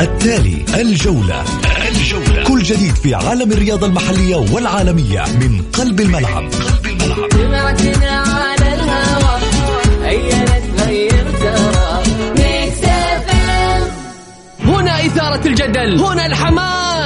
التالي الجولة. الجولة. كل جديد في عالم الرياضة المحلية والعالمية من قلب الملعب. قلب الملعب. هنا إثارة الجدل هنا الحماس.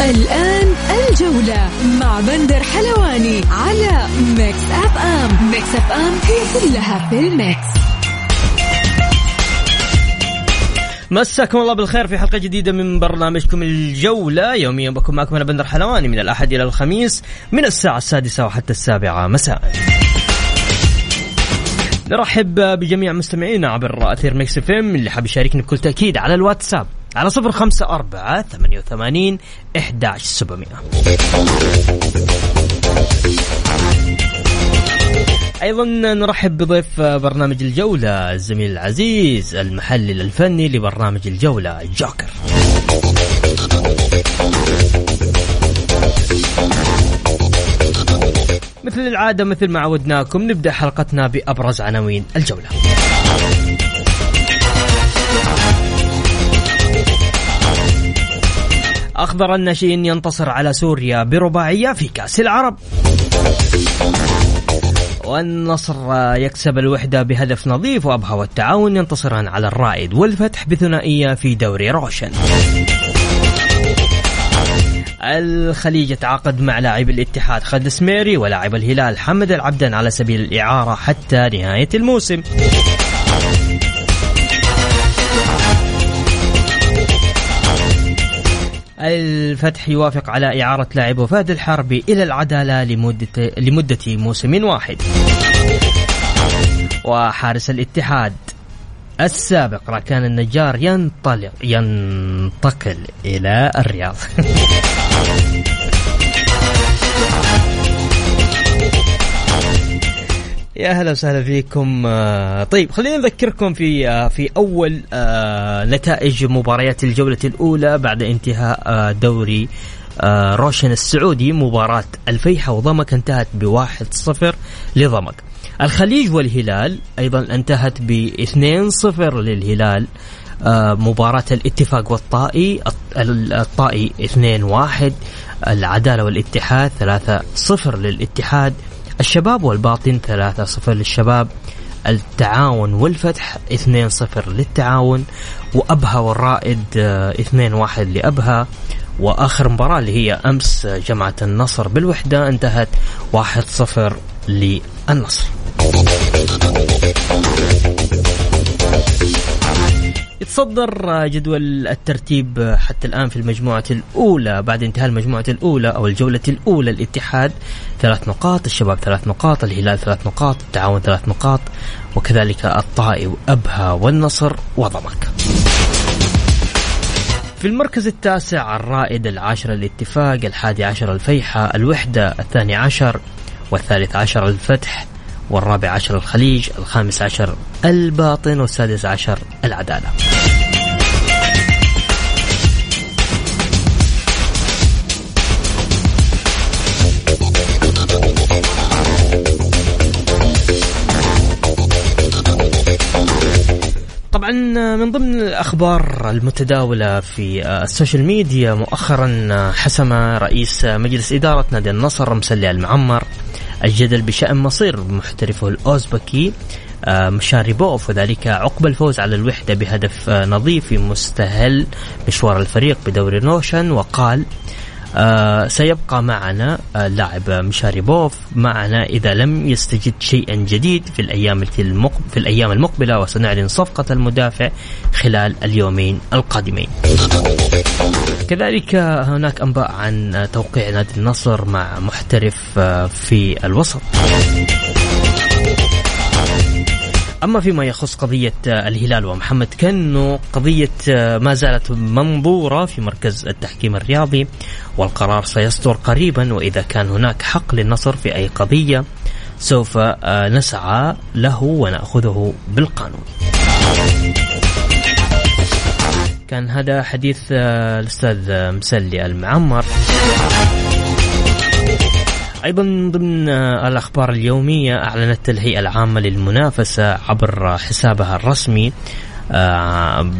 الآن الجولة مع بندر حلواني على ميكس أف أم ميكس أف أم هي كلها في ال mix. مساكم الله بالخير في حلقة جديدة من برنامجكم الجولة. يوميا بكون معكم أنا بندر حلواني من الأحد إلى الخميس من الساعة السادسة وحتى السابعة مساء. نرحب بجميع مستمعينا عبر أثير ميكس اف ام اللي حاب يشاركني بكل تأكيد على الواتساب. على صفر خمسة أربعة ثمانية وثمانين إحداش سبعمية. أيضا نرحب بضيف برنامج الجولة الزميل العزيز المحلل الفني لبرنامج الجولة جوكر. مثل العادة مثل ما عودناكم نبدأ حلقتنا بأبرز عناوين الجولة. أخضر الناشئين ينتصر على سوريا برباعية في كأس العرب. والنصر يكسب الوحدة بهدف نظيف وأبها والتعاون ينتصران على الرائد والفتح بثنائية في دوري روشن. الخليج يتعاقد مع لاعب الاتحاد خالد سميري ولاعب الهلال حمد العبدن على سبيل الإعارة حتى نهاية الموسم. الفتح يوافق على إعارة لاعبه فهد الحربي إلى العدالة لمدة لمدة موسم واحد. وحارس الاتحاد السابق راكان النجار ينطلق ينتقل إلى الرياض. يا هلا وسهلا فيكم. آه، طيب خلينا نذكركم في آه، في أول آه، نتائج مباريات الجولة الأولى بعد انتهاء دوري روشن السعودي. مباراة الفيحة وضمك انتهت بواحد صفر لضمك. الخليج والهلال أيضا انتهت باثنين صفر للهلال. مباراة الاتفاق والطائي الطائي اثنين واحد العدالة والاتحاد ثلاثة صفر للاتحاد. الشباب والباطن 3-0 للشباب التعاون والفتح 2-0 للتعاون وأبها والرائد 2-1 لأبها وآخر مباراة اللي هي أمس جمعة النصر بالوحدة انتهت 1-0 للنصر. يتصدر جدول الترتيب حتى الآن في المجموعة الأولى بعد انتهاء المجموعة الأولى أو الجولة الأولى الاتحاد ثلاث نقاط الشباب ثلاث نقاط الهلال ثلاث نقاط التعاون ثلاث نقاط وكذلك الطائي وأبها والنصر وضمك. في المركز التاسع الرائد العاشر الاتفاق الحادي عشر الفيحة الوحدة الثاني عشر والثالث عشر الفتح والرابع عشر الخليج الخامس عشر الباطن والسادس عشر العدالة. طبعا من ضمن الأخبار المتداولة في السوشيال ميديا مؤخرا حسم رئيس مجلس إدارة نادي النصر مسلي المعمر الجدل بشأن مصير محترفه الأوزبكي آه، مشاريبوف وذلك عقب الفوز على الوحدة بهدف آه، نظيف مستهل مشوار الفريق بدوري نوشن وقال آه سيبقى معنا آه اللاعب مشاريبوف معنا إذا لم يستجد شيئا جديد في الأيام في الأيام المقبلة وسنعلن صفقة المدافع خلال اليومين القادمين. كذلك هناك أنباء عن توقيع نادي النصر مع محترف آه في الوسط. أما فيما يخص قضية الهلال ومحمد كنو قضية ما زالت منظورة في مركز التحكيم الرياضي والقرار سيصدر قريبا وإذا كان هناك حق للنصر في أي قضية سوف نسعى له ونأخذه بالقانون. كان هذا حديث الأستاذ مسلي المعمر. أيضا ضمن الأخبار اليومية أعلنت الهيئة العامة للمنافسة عبر حسابها الرسمي آه،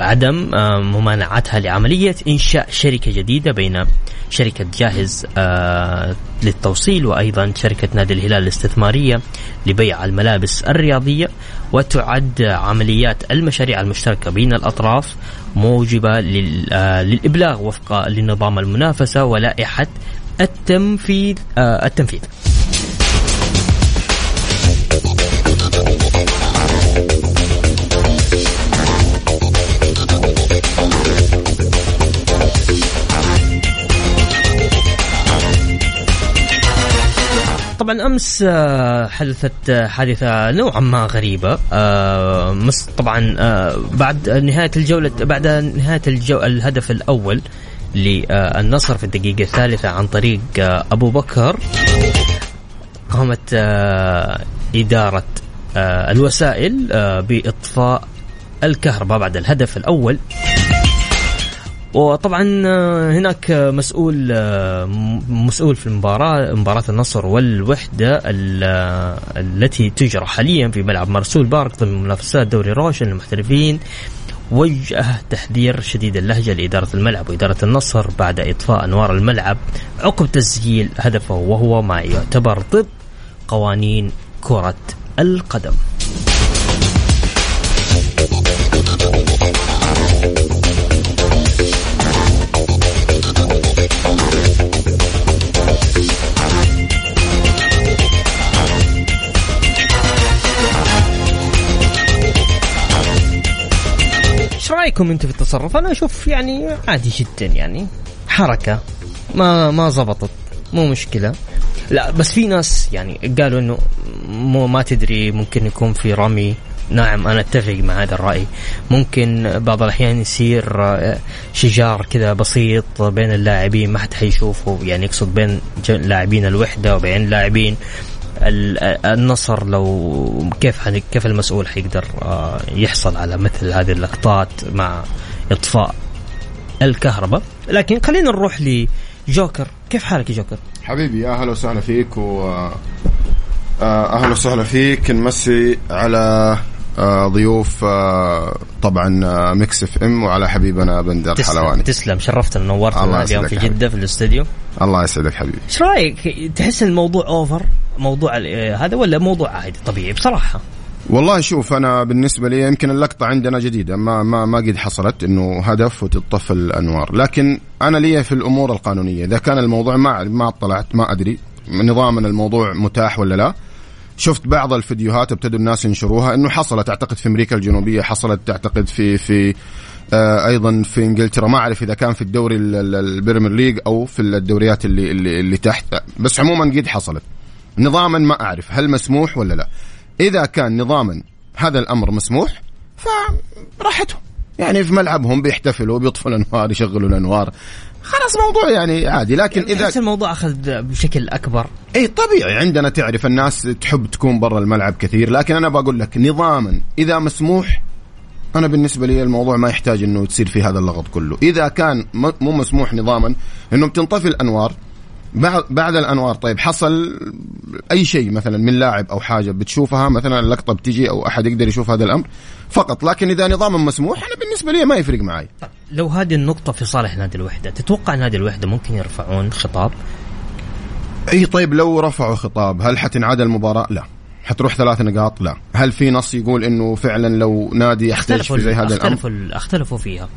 عدم آه، ممانعتها لعملية إنشاء شركة جديدة بين شركة جاهز آه، للتوصيل وأيضا شركة نادي الهلال الاستثمارية لبيع الملابس الرياضية وتعد عمليات المشاريع المشتركة بين الأطراف موجبة للإبلاغ وفق لنظام المنافسة ولائحة التنفيذ آه التنفيذ. طبعا أمس آه، حدثت حادثة نوعا ما غريبة آه، طبعا آه، بعد نهاية الجولة بعد نهاية الجو الهدف الأول للنصر في الدقيقة الثالثة عن طريق آه، أبو بكر قامت آه، إدارة آه، الوسائل بإطفاء الكهرباء بعد الهدف الأول. وطبعا هناك مسؤول مسؤول في المباراة مباراة النصر والوحدة التي تجرى حاليا في ملعب مرسول بارك ضمن منافسات دوري روشن للمحترفين. وجه تحذير شديد اللهجة لإدارة الملعب وإدارة النصر بعد إطفاء أنوار الملعب. عقب تسجيل هدفه وهو ما يعتبر ضد قوانين كرة القدم. رايكم أنتم في التصرف؟ أنا أشوف يعني عادي جدا يعني. حركة. ما ما زبطت. مو مشكلة. لا بس في ناس يعني قالوا إنه مو ما تدري ممكن يكون في رمي. نعم أنا أتفق مع هذا الرأي. ممكن بعض الأحيان يصير آه، شجار كذا بسيط بين اللاعبين ما حد حيشوفه. يعني يقصد بين لاعبين الوحدة وبين لاعبين. النصر لو كيف كيف المسؤول حيقدر آه، يحصل على مثل هذه اللقطات مع إطفاء الكهرباء. لكن خلينا نروح لجوكر. كيف حالك يا جوكر؟ حبيبي أهلا وسهلا فيك و آه، أهلا وسهلا فيك. نمسي على آه، ضيوف طبعا ميكس إف إم وعلى حبيبنا بندر تسلم حلواني. تسلم. شرفتنا نورتنا اليوم في جدة في الاستديو الله يسعدك حبيبي. إيش رأيك؟ تحس الموضوع over موضوع هذا ولا موضوع عادي؟ طبيعي بصراحة. والله شوف أنا بالنسبة لي يمكن اللقطة عندنا جديدة ما ما ما قد حصلت إنه هدف وتطفى الأنوار. لكن أنا لي في الأمور القانونية إذا كان الموضوع ما ما اطلعت ما أدري نظاما الموضوع متاح ولا لا شفت بعض الفيديوهات ابتدوا الناس ينشروها إنه حصلت أعتقد في أمريكا الجنوبية حصلت تعتقد في في أيضا في إنجلترا. ما أعرف إذا كان في الدوري ال Premier League أو في الدوريات اللي اللي, اللي تحت. بس عموما قد حصلت. نظاما ما أعرف هل مسموح ولا لا. إذا كان نظاما هذا الأمر مسموح فراحتهم. يعني في ملعبهم بيحتفلوا بيطفوا الانوار يشغلوا الانوار خلاص موضوع يعني عادي. لكن إذا بس الموضوع أخذ بشكل أكبر. إي طبيعي. عندنا تعرف الناس تحب تكون برا الملعب كثير. لكن أنا بقول لك نظاما إذا مسموح أنا بالنسبة لي الموضوع ما يحتاج إنه تصير في هذا اللغط كله. إذا كان مو مسموح نظاما انه بتنطفي الأنوار بعد الأنوار طيب حصل أي شيء مثلا من لاعب أو حاجة بتشوفها مثلا اللقطة بتجي أو أحد يقدر يشوف هذا الأمر فقط. لكن إذا نظام مسموح أنا بالنسبة لي ما يفرق معي طيب لو هذه النقطة في صالح نادي الوحدة تتوقع نادي الوحدة ممكن يرفعون خطاب؟ إي طيب لو رفعوا خطاب هل حتنعاد المباراة؟ لا. حتروح ثلاث نقاط؟ لا. هل في نص يقول إنه فعلا لو نادي يحتاج في زي هذا الأمر؟ اختلفوا اختلفوا فيها.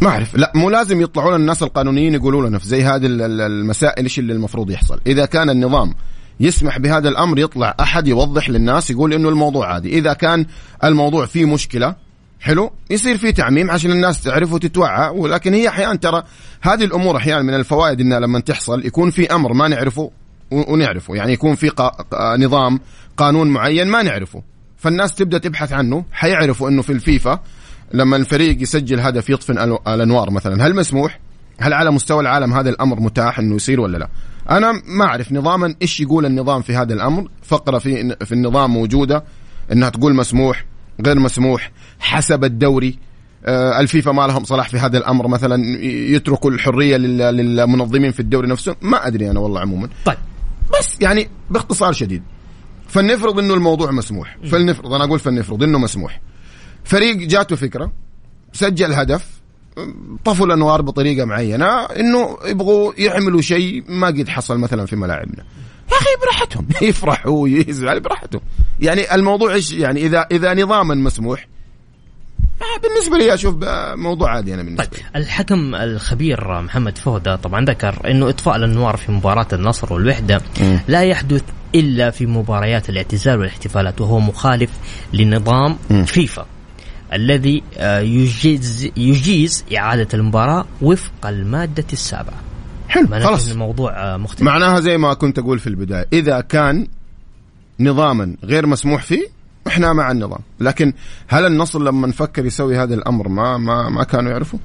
ما أعرف. لا مو لازم يطلعون الناس القانونيين يقولوا لنا في زي هذه المسائل إيش اللي المفروض يحصل. إذا كان النظام يسمح بهذا الأمر يطلع أحد يوضح للناس يقول إنه الموضوع عادي. إذا كان الموضوع فيه مشكلة حلو يصير في تعميم عشان الناس تعرف وتتوعى ولكن هي أحيانا ترى هذه الأمور أحيانا من الفوائد إنها لما تحصل يكون في أمر ما نعرفه. ونعرفه. يعني يكون في قا... نظام قانون معين ما نعرفه. فالناس تبدأ تبحث عنه. حيعرفوا إنه في الفيفا لما الفريق يسجل هدف الألو- الأنوار مثلا هل مسموح؟ هل على مستوى العالم هذا الأمر متاح إنه يصير ولا لا؟ أنا ما أعرف نظاما إيش يقول النظام في هذا الأمر، فقرة في في النظام موجودة إنها تقول مسموح غير مسموح حسب الدوري. آه، الفيفا ما لهم صلاح في هذا الأمر مثلا يتركوا الحرية لل- للمنظمين في الدوري نفسهم. ما أدري أنا والله عموما. طيب. بس يعني باختصار شديد. فلنفرض إنه الموضوع مسموح. فلنفرض أنا أقول فلنفرض إنه مسموح. فريق جاته فكرة سجل هدف طفوا الأنوار بطريقة معينة إنه يبغوا يعملوا شيء ما قد حصل مثلا في ملاعبنا. يا أخي براحتهم. يفرحوا يزعل براحتهم. يعني الموضوع إيش؟ يعني إذا إذا نظاما مسموح آه، بالنسبة لي أشوف ب- موضوع عادي أنا بالنسبة طيب لي الحكم الخبير محمد فوده طبعا ذكر إنه إطفاء الأنوار في مباراة النصر والوحدة مم. لا يحدث إلا في مباريات الاعتزال والاحتفالات وهو مخالف لنظام مم. فيفا الذي آه، يجيز يجيز إعادة المباراة وفق المادة السابعة حلو خلاص الموضوع آه، مختلف معناها زي ما كنت أقول في البداية إذا كان نظاما غير مسموح فيه إحنا مع النظام. لكن هل النصر لما نفكر يسوي هذا الأمر ما ما ما كانوا يعرفوا؟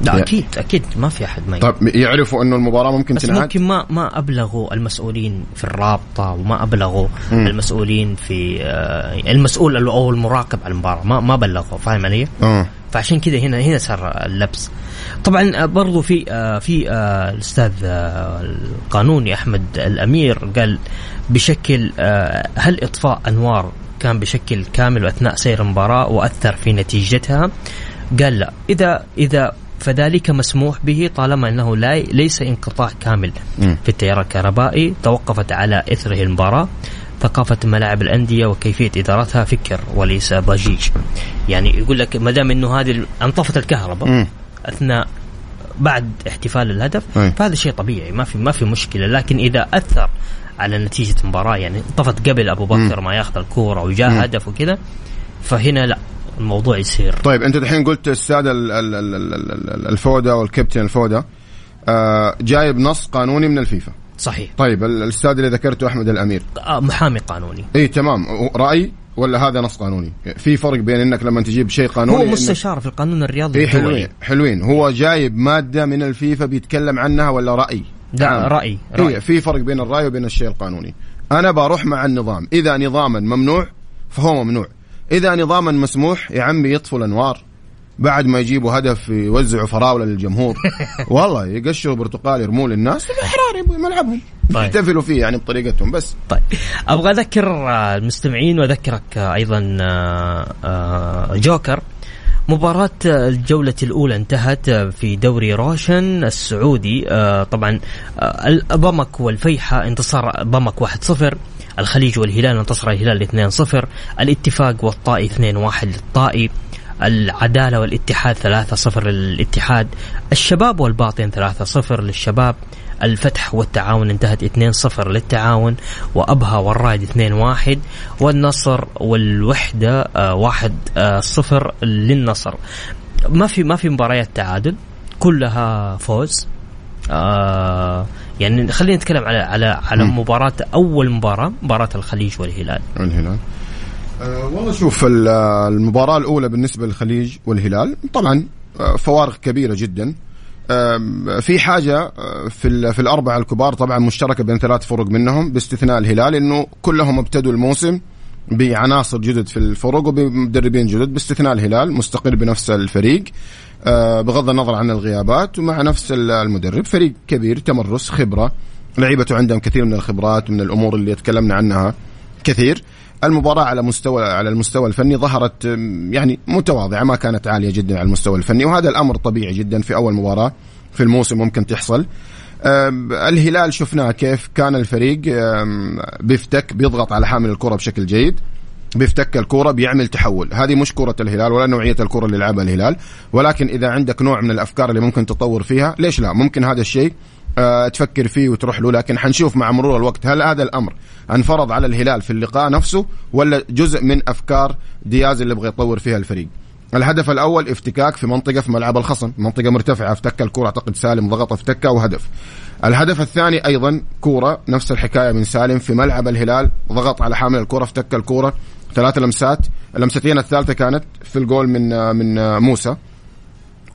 لا يا- أكيد أكيد ما في أحد ما طيب يعرفوا إنه المباراة ممكن بس تنعاد ممكن ما ما أبلغوا المسؤولين في الرابطة وما أبلغوا مم. المسؤولين في آه، المسؤول أو المراقب على المباراة ما ما بلغوا فاهم علي؟ آه فعشان كذا هنا هنا صار اللبس طبعا آه، برضو في آه، في آه، الأستاذ آه، القانوني أحمد الأمير قال بشكل آه، هل إطفاء أنوار كان بشكل كامل أثناء سير المباراة وأثر في نتيجتها؟ قال لا إذا إذا فذلك مسموح به طالما أنه لا ليس انقطاع كامل. في التيار الكهربائي توقفت على إثره المباراة ثقافة ملاعب الأندية وكيفية إدارتها فكر وليس ضجيج يعني يقول لك ما دام أنه هذه أنطفت الكهرباء. أثناء بعد احتفال الهدف أي. فهذا شيء طبيعي ما في ما في مشكلة لكن إذا أثر على نتيجة المباراة يعني انطفت قبل أبو بكر ما ياخذ الكورة وجاء هدف وكذا فهنا لا الموضوع يصير. طيب أنت الحين قلت السادة ال- ال- ال- ال- ال- ال- الفودة والكابتن الفودة. آه جايب نص قانوني من الفيفا. صحيح. طيب ال- الأستاذ اللي ذكرته أحمد الأمير. آه، محامي قانوني. إي تمام. رأي ولا هذا نص قانوني؟ في فرق بين إنك لما تجيب شيء قانوني هو مستشار في القانون الرياضي الدولي. حلوين حلوين. هو جايب مادة من الفيفا بيتكلم عنها ولا رأي؟ لا عام. رأي رأي. إيه في فرق بين الرأي وبين الشيء القانوني. أنا بروح مع النظام. إذا نظاما ممنوع فهو ممنوع. إذا نظاما مسموح يا عمي يطفوا الأنوار. بعد ما يجيبوا هدف يوزعوا فراولة للجمهور. والله يقشروا برتقال يرموه للناس احرار يبغوا ملعبهم. طيب. يحتفلوا فيه يعني بطريقتهم بس. طيب. أبغى أذكر المستمعين وأذكرك أيضا آه، آه، جوكر. مباراة الجولة الأولى انتهت في دوري روشن السعودي. آه، طبعا بمك والفيحة انتصار بمك 1-0 الخليج والهلال انتصر الهلال 2-0 الاتفاق والطائي 2-1 للطائي العدالة والاتحاد 3-0 للاتحاد الشباب والباطن 3-0 للشباب الفتح والتعاون انتهت 2-0 للتعاون وأبها والرائد 2-1 والنصر والوحدة 1-0 للنصر. ما في ما في مباريات تعادل كلها فوز آه يعني خلينا نتكلم على على على مباراة أول مباراة مباراة الخليج والهلال. الهلال أه والله شوف ال- المباراة الأولى بالنسبة للخليج والهلال طبعا آه، فوارق كبيرة جدا. في حاجة آه، في في الأربعة الكبار طبعا مشتركة بين ثلاث فرق منهم باستثناء الهلال إنه كلهم ابتدوا الموسم بعناصر جدد في الفرق وبمدربين جدد باستثناء الهلال مستقر بنفس الفريق آه، بغض النظر عن الغيابات ومع نفس ال- المدرب. فريق كبير تمرس خبرة لعيبته عندهم كثير من الخبرات من الأمور اللي تكلمنا عنها كثير. المباراة على مستوى على المستوى الفني ظهرت يعني متواضعة ما كانت عالية جدا على المستوى الفني وهذا الأمر طبيعي جدا في أول مباراة في الموسم ممكن تحصل. الهلال شفناه كيف كان الفريق بيفتك بيضغط على حامل الكرة بشكل جيد بيفتك الكرة بيعمل تحول. هذه مش كرة الهلال ولا نوعية الكرة اللي يلعبها الهلال ولكن إذا عندك نوع من الأفكار اللي ممكن تطور فيها ليش لا؟ ممكن هذا الشيء آه، تفكر فيه وتروح له لكن حنشوف مع مرور الوقت هل هذا الأمر انفرض على الهلال في اللقاء نفسه ولا جزء من أفكار دياز اللي يبغى يطور فيها الفريق؟ الهدف الأول افتكاك في منطقة في ملعب الخصم. منطقة مرتفعة. افتك الكره أعتقد سالم ضغط افتكها وهدف. الهدف الثاني أيضا كورة. نفس الحكاية من سالم. في ملعب الهلال ضغط على حامل الكره افتك الكورة. ثلاث لمسات. اللمستين الثالثة كانت في الجول من من موسى.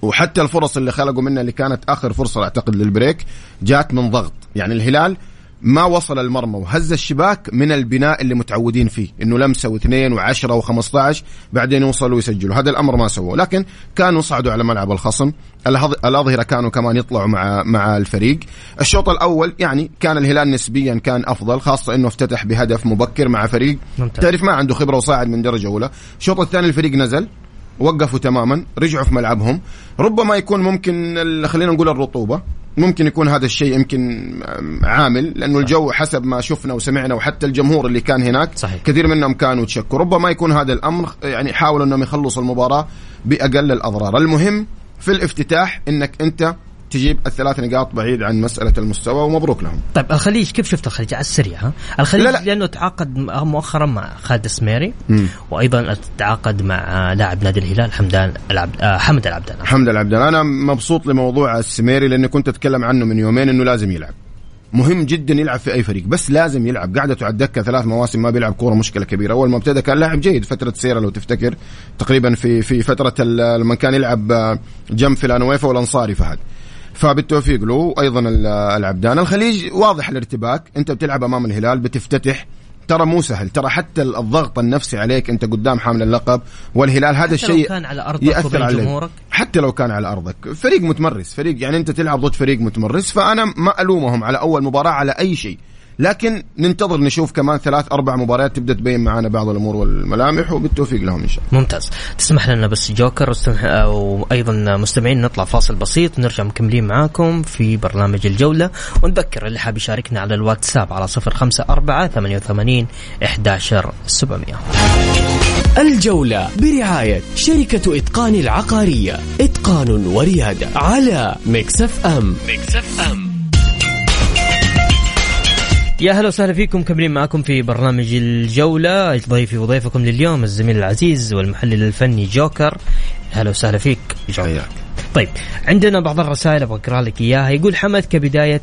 وحتى الفرص اللي خلقوا منها اللي كانت آخر فرصة أعتقد للبريك جات من ضغط. يعني الهلال ما وصل المرمى وهز الشباك من البناء اللي متعودين فيه إنه لمسة واثنين وعشرة وخمسة بعدين يوصلوا ويسجلوا هذا الأمر ما سووه لكن كانوا صعدوا على ملعب الخصم. الاظهره كانوا كمان يطلعوا مع مع الفريق. الشوط الأول يعني كان الهلال نسبيا كان أفضل خاصة إنه افتتح بهدف مبكر مع فريق ممتاز. تعرف ما عنده خبرة وصاعد من درجة أولى. الشوط الثاني الفريق نزل وقفوا تماما رجعوا في ملعبهم. ربما يكون ممكن خلينا نقول الرطوبة. ممكن يكون هذا الشيء يمكن عامل لأنه الجو حسب ما شفنا وسمعنا وحتى الجمهور اللي كان هناك صحيح. كثير منهم كانوا تشكوا ربما يكون هذا الأمر يعني حاولوا إنهم يخلصوا المباراة بأقل الأضرار. المهم في الافتتاح إنك أنت تجيب الثلاث نقاط بعيد عن مسألة المستوى ومبروك لهم. طيب الخليج كيف شفت الخليج على السريع ها؟ الخليج لا لا. لأنه تعاقد مؤخرا مع خالد السميري وأيضا تعاقد مع لاعب نادي الهلال حمدان العبد آه حمد العبدان حمد العبدان أنا مبسوط لموضوع السميري لأني كنت أتكلم عنه من يومين إنه لازم يلعب. مهم جدا يلعب في أي فريق بس لازم يلعب قعدته على الدكه ثلاث مواسم ما بيلعب كورة مشكلة كبيرة أول ما ابتدى كان لاعب جيد فترة سيرة لو تفتكر تقريبا في في فترة لما كان يلعب آه، جنب فيلانويفا والأنصاري فهد فبالتوفيق له أيضا العبدان. الخليج واضح الارتباك. أنت بتلعب أمام الهلال بتفتتح. ترى مو سهل. ترى حتى الضغط النفسي عليك أنت قدام حامل اللقب. والهلال هذا الشيء كان على أرضك يأثر على جمهورك. حتى لو كان على أرضك. فريق متمرس. فريق يعني أنت تلعب ضد فريق متمرس. فأنا ما الومهم على أول مباراة على أي شيء. لكن ننتظر نشوف كمان ثلاث أربع مباريات تبدأ تبين معنا بعض الأمور والملامح وبالتوفيق لهم إن شاء الله. ممتاز، تسمح لنا بس جوكر وأيضا مستمعين نطلع فاصل بسيط ونرجع مكملين معاكم في برنامج الجولة. ونذكر اللي حاب يشاركنا على الواتساب على 054 88 11700. الجولة برعاية شركة إتقان العقارية. إتقان وريادة على مكسف أم. مكسف أم. يا هلا وسهلا فيكم مكملين معكم في برنامج الجولة. ضيفي وضيفكم لليوم الزميل العزيز والمحلل الفني جوكر. هلا وسهلا فيك جوكر. طيب عندنا بعض الرسائل أبغى أقرأ لك إياها. يقول حمد كبدايه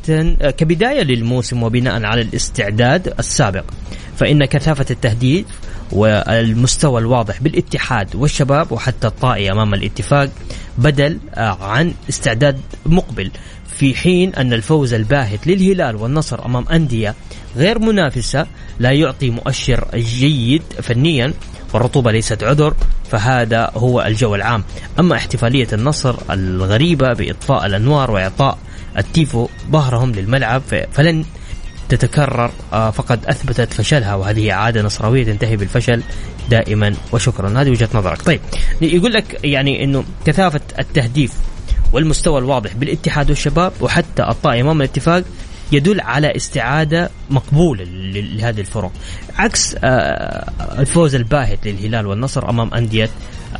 كبداية للموسم وبناء على الاستعداد السابق فإن كثافة التهديد والمستوى الواضح بالاتحاد والشباب وحتى الطائي أمام الاتفاق بدل عن استعداد مقبل. في حين أن الفوز الباهت للهلال والنصر أمام أندية غير منافسة لا يعطي مؤشر جيد فنيا والرطوبة ليست عذر فهذا هو الجو العام. أما احتفالية النصر الغريبة بإطفاء الأنوار وإعطاء التيفو ظهرهم للملعب فلن تتكرر آه، فقد أثبتت فشلها وهذه عادة نصراوية تنتهي بالفشل دائما وشكرا. هذه وجهة نظرك. طيب يقول لك يعني إنه كثافة التهديف والمستوى الواضح بالاتحاد والشباب وحتى الطائي إمام الاتفاق يدل على استعادة مقبولة لهذه الفرق. عكس آه، الفوز الباهت للهلال والنصر أمام أندية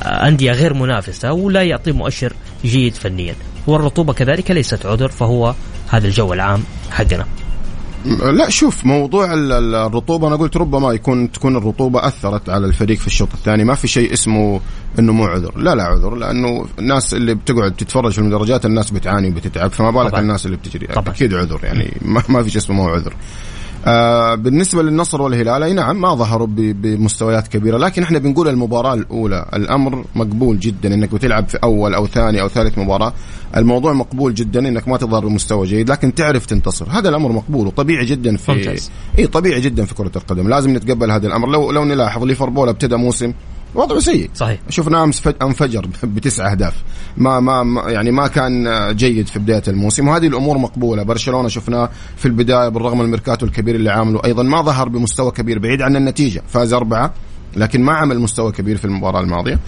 آه، أندية غير منافسة ولا يعطي مؤشر جيد فنيا. والرطوبة كذلك ليست عذر فهو هذا الجو العام حقنا. لا شوف موضوع الرطوبة أنا قلت ربما يكون تكون الرطوبة أثرت على الفريق في الشوط الثاني. ما في شيء اسمه إنه مو عذر. لا لا عذر لأنه الناس اللي بتقعد تتفرج في المدرجات الناس بتعاني وبتتعب فما بالك الناس اللي بتجري. أكيد عذر يعني ما, ما في شيء اسمه مو عذر. آه بالنسبة للنصر والهلال أي نعم ما ظهروا بمستويات كبيرة لكن إحنا بنقول المباراة الأولى الأمر مقبول جدا إنك بتلعب في أول أو ثاني أو ثالث مباراة الموضوع مقبول جدا إنك ما تظهر بمستوى جيد لكن تعرف تنتصر هذا الأمر مقبول وطبيعي جدا في ممتاز. إي طبيعي جدا في كرة القدم لازم نتقبل هذا الأمر لو لو نلاحظ ليفربول ابتدى موسم وضعه سيء. صحيح. شفناه انفجر بتسع أهداف. ما ما يعني ما كان جيد في بداية الموسم وهذه الأمور مقبولة. برشلونة شفناه في البداية بالرغم من الميركاتو الكبير اللي عامله. أيضا ما ظهر بمستوى كبير بعيد عن النتيجة. فاز أربعة لكن ما عمل مستوى كبير في المباراة الماضية.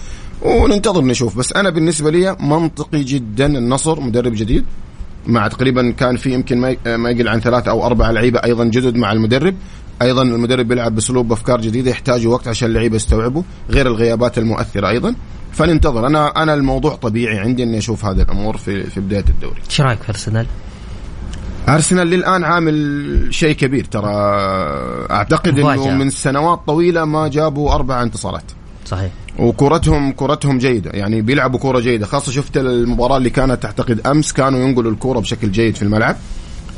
وننتظر نشوف. بس أنا بالنسبة لي منطقي جدا النصر مدرب جديد. مع تقريبا كان في يمكن ما يقل عن ثلاثة أو أربع لعيبة أيضا جدد مع المدرب. أيضا المدرب بيلعب باسلوب أفكار جديدة يحتاج وقت عشان اللعيبة يستوعبوا غير الغيابات المؤثرة أيضا. فننتظر. أنا أنا الموضوع طبيعي عندي إني أشوف هذه الأمور في في بداية الدوري. إيش رأيك في أرسنال؟ أرسنال للآن عامل شيء كبير ترى. أعتقد إنه من سنوات طويلة ما جابوا أربع انتصارات. صحيح. وكورتهم كورتهم جيدة. يعني بيلعبوا كورة جيدة. خاصة شفت المباراة اللي كانت أعتقد أمس كانوا ينقلوا الكورة بشكل جيد في الملعب.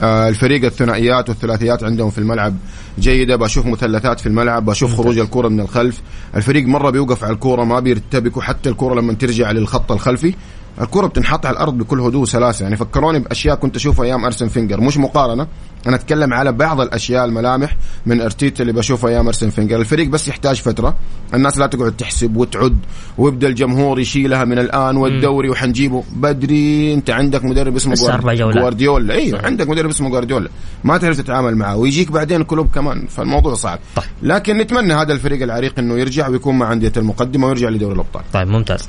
الفريق الثنائيات والثلاثيات عندهم في الملعب جيدة. بشوف مثلثات في الملعب بشوف خروج الكرة من الخلف. الفريق مرة بيوقف على الكرة ما بيرتبكوا. حتى الكرة لما ترجع للخط الخلفي الكرة بتنحط على الأرض بكل هدوء وسلاسة. يعني فكروني بأشياء كنت أشوفها أيام أرسن فينجر. مش مقارنة أنا اتكلم على بعض الأشياء الملامح من ارتيتا اللي بشوفها أيام ارسن فينجر. الفريق بس يحتاج فترة. الناس لا تقعد تحسب وتعد ويبدأ الجمهور يشيلها من الآن والدوري وحنجيبه. بدري انت عندك مدرب اسمه. جوارديولا. أيوه عندك مدرب اسمه جوارديولا. ما تعرف تتعامل معه ويجيك بعدين كلوب كمان. فالموضوع صعب. طيب. لكن نتمنى هذا الفريق العريق إنه يرجع ويكون مع أندية المقدمة ويرجع لدوري الأبطال. طيب ممتاز.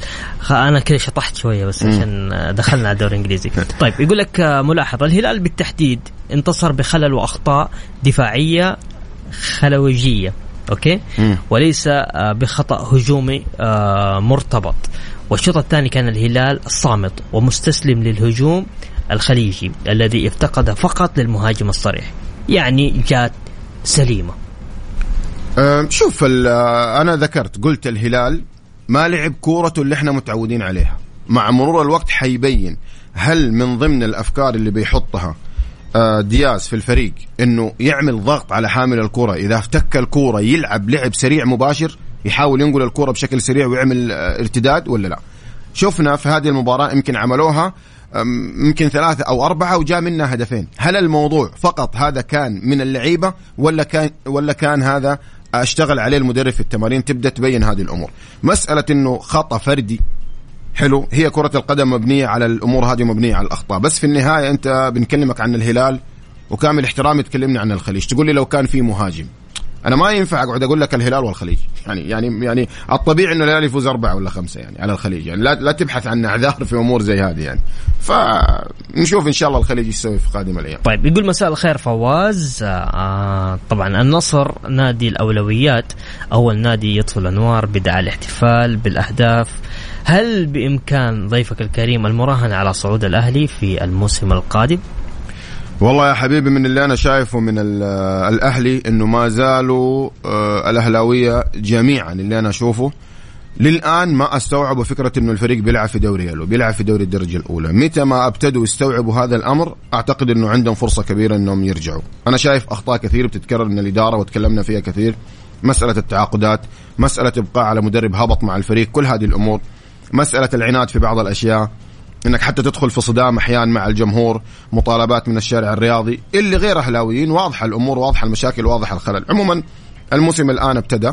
أنا كذا شطحت شوية بس عشان دخلنا على الدوري الإنجليزي. طيب يقول لك آه، ملاحظة الهلال بالتحديد انتصر بخلل وأخطاء دفاعية خلوجية أوكي؟ مم. وليس آه، بخطأ هجومي آه، مرتبط. والشوط الثاني كان الهلال صامت ومستسلم للهجوم الخليجي الذي افتقد فقط للمهاجم الصريح. يعني جات سليمة. أه، شوف أنا ذكرت قلت الهلال ما لعب كورته اللي إحنا متعودين عليها. مع مرور الوقت حيبين هل من ضمن الأفكار اللي بيحطها دياز في الفريق إنه يعمل ضغط على حامل الكرة. إذا افتك الكرة يلعب لعب سريع مباشر يحاول ينقل الكرة بشكل سريع ويعمل أه، ارتداد ولا لا؟ شفنا في هذه المباراة يمكن عملوها يمكن ثلاثة أو أربعة وجاء منها هدفين. هل الموضوع فقط هذا كان من اللعيبة ولا كان ولا كان هذا أشتغل عليه المدرب في التمارين؟ تبدأ تبين هذه الأمور. مسألة إنه خطأ فردي حلو. هي كرة القدم مبنية على الأمور هذه مبنية على الأخطاء. بس في النهاية أنت بنكلمك عن الهلال وكامل احترامي تكلمني عن الخليج. تقول لي لو كان في مهاجم. أنا ما ينفع أقعد أقول لك الهلال والخليج. يعني يعني يعني الطبيعي انه الهلال يفوز أربعة ولا خمسة يعني على الخليج. يعني لا لا تبحث عن أعذار في أمور زي هذه يعني. فنشوف إن شاء الله الخليج إيش يسوي في قادم الأيام. طيب يقول مساء الخير فواز. آه طبعا النصر نادي الأولويات. أول نادي يطفي الانوار بدعا الاحتفال بالأهداف. هل بإمكان ضيفك الكريم المراهنه على صعود الأهلي في الموسم القادم؟ والله يا حبيبي من اللي أنا شايفه من ال- الأهلي إنه ما زالوا آه، الأهلاوية جميعا اللي أنا أشوفه للآن ما أستوعبوا فكرة إنه الفريق بيلعب في دوري يلو بيلعب في دوري الدرجة الأولى. متى ما ابتدوا يستوعبوا هذا الأمر أعتقد إنه عندهم فرصة كبيرة إنهم يرجعوا. أنا شايف أخطاء كثير بتتكرر من الإدارة وتكلمنا فيها كثير. مسألة التعاقدات مسألة إبقاء على مدرب هبط مع الفريق كل هذه الأمور مسألة العناد في بعض الأشياء. إنك حتى تدخل في صدام أحيانا مع الجمهور مطالبات من الشارع الرياضي اللي غير أهلاويين واضحة الأمور واضحة المشاكل واضحة الخلل. عموما الموسم الآن ابتدى.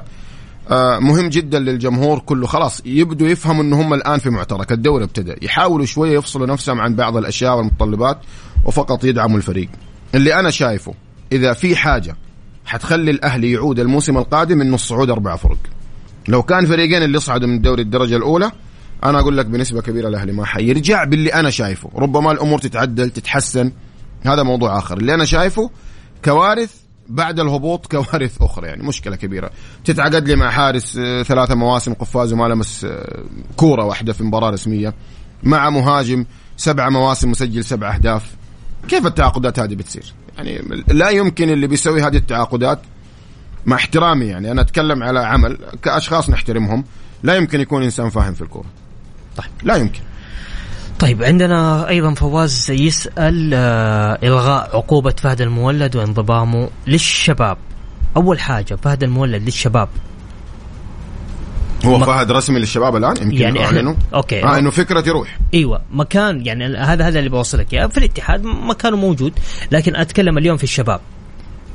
آه، مهم جدا للجمهور كله. خلاص يبدوا يفهموا ان هم الآن في معترك. الدوري ابتدى. يحاولوا شوية يفصلوا نفسهم عن بعض الأشياء والمتطلبات وفقط يدعموا الفريق. اللي أنا شايفه إذا في حاجة حتخلي الأهلي يعود الموسم القادم إنه الصعود أربع فرق. لو كان فريقين اللي صعدوا من الدوري الدرجة الأولى أنا أقول لك بنسبة كبيرة الاهلي ما حيرجع باللي أنا شايفه. ربما الأمور تتعدل تتحسن. هذا موضوع آخر. اللي أنا شايفه كوارث بعد الهبوط كوارث أخرى. يعني مشكلة كبيرة. تتعقد لي مع حارس آه، ثلاثة مواسم قفاز وما لمس آه، كورة واحدة في مباراة رسمية. مع مهاجم سبعة مواسم مسجل سبع أهداف. كيف التعاقدات هذه بتصير؟ يعني لا يمكن اللي بيسوي هذه التعاقدات مع احترامي يعني أنا أتكلم على عمل كأشخاص نحترمهم لا يمكن يكون إنسان فاهم في الكورة. طيب. لا يمكن. طيب عندنا أيضا فواز يسال آه إلغاء عقوبة فهد المولد وانضمامه للشباب. أول حاجة فهد المولد للشباب. هو فهد رسمي للشباب الآن؟ يمكن يعني اعلنوا أوكي. آه إنه فكرة يروح. أيوه مكان يعني هذا هذا اللي بوصلك إياه. في الاتحاد مكانه موجود لكن أتكلم اليوم في الشباب.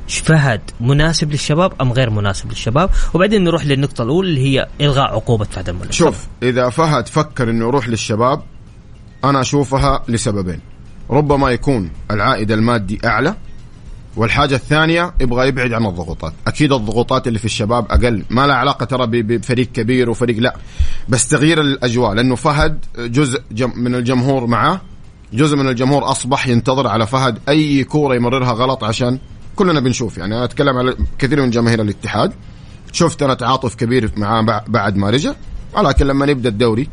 فهد مناسب للشباب أم غير مناسب للشباب؟ وبعدين نروح للنقطة الأولى اللي هي إلغاء عقوبة فهد المولد شوف إذا فهد فكر إنه يروح للشباب أنا أشوفها لسببين. ربما يكون العائد المادي أعلى والحاجة الثانية يبغى يبعد عن الضغوطات. أكيد الضغوطات اللي في الشباب أقل. ما لها علاقة ترى بفريق كبير وفريق لا. بس تغيير الأجواء لأنه فهد جزء من الجمهور معاه جزء من الجمهور أصبح ينتظر على فهد أي كورة يمررها غلط عشان كلنا بنشوف يعني أنا أتكلم على كثير من جماهير الاتحاد. شفت أنا تعاطف كبير معاه بع- بعد ما رجع. ولكن لما يبدأ الدوري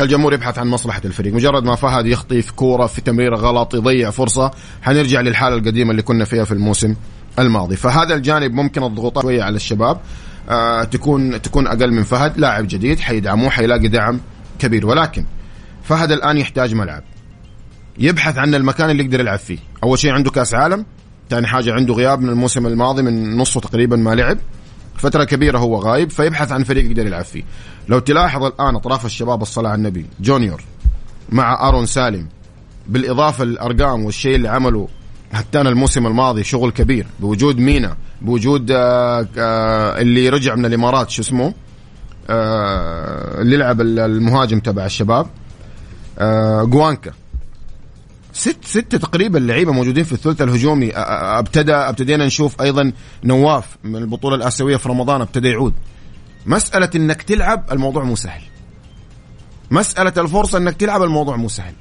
الجمهور يبحث عن مصلحة الفريق. مجرد ما فهد يخطي في كورة في تمريرة غلط يضيع فرصة حنرجع للحالة القديمة اللي كنا فيها في الموسم الماضي. فهذا الجانب ممكن الضغوطات شوية على الشباب. آه تكون تكون أقل من فهد. لاعب جديد حيدعموه حيلاقي دعم كبير. ولكن فهد الآن يحتاج ملعب. يبحث عن المكان اللي يقدر يلعب فيه. أول شيء عنده كأس عالم. ثاني حاجة عنده غياب من الموسم الماضي من نصه تقريبا ما لعب. فترة كبيرة هو غايب فيبحث عن فريق يقدر يلعب فيه. لو تلاحظ الآن أطراف الشباب الصلاة على النبي جونيور مع آرون سالم بالإضافة للأرقام والشيء اللي عمله هتان الموسم الماضي شغل كبير بوجود مينا بوجود آه آه اللي رجع من الإمارات شو اسمه آه اللي لعب المهاجم تبع الشباب جوانكا. ست ستة تقريبا لعيبة موجودين في الثلث الهجومي. ابتدى أبتدينا نشوف أيضا نواف من البطولة الآسيوية في رمضان أبتدى يعود. مسألة إنك تلعب الموضوع مو سهل. مسألة الفرصة إنك تلعب الموضوع مو سهل.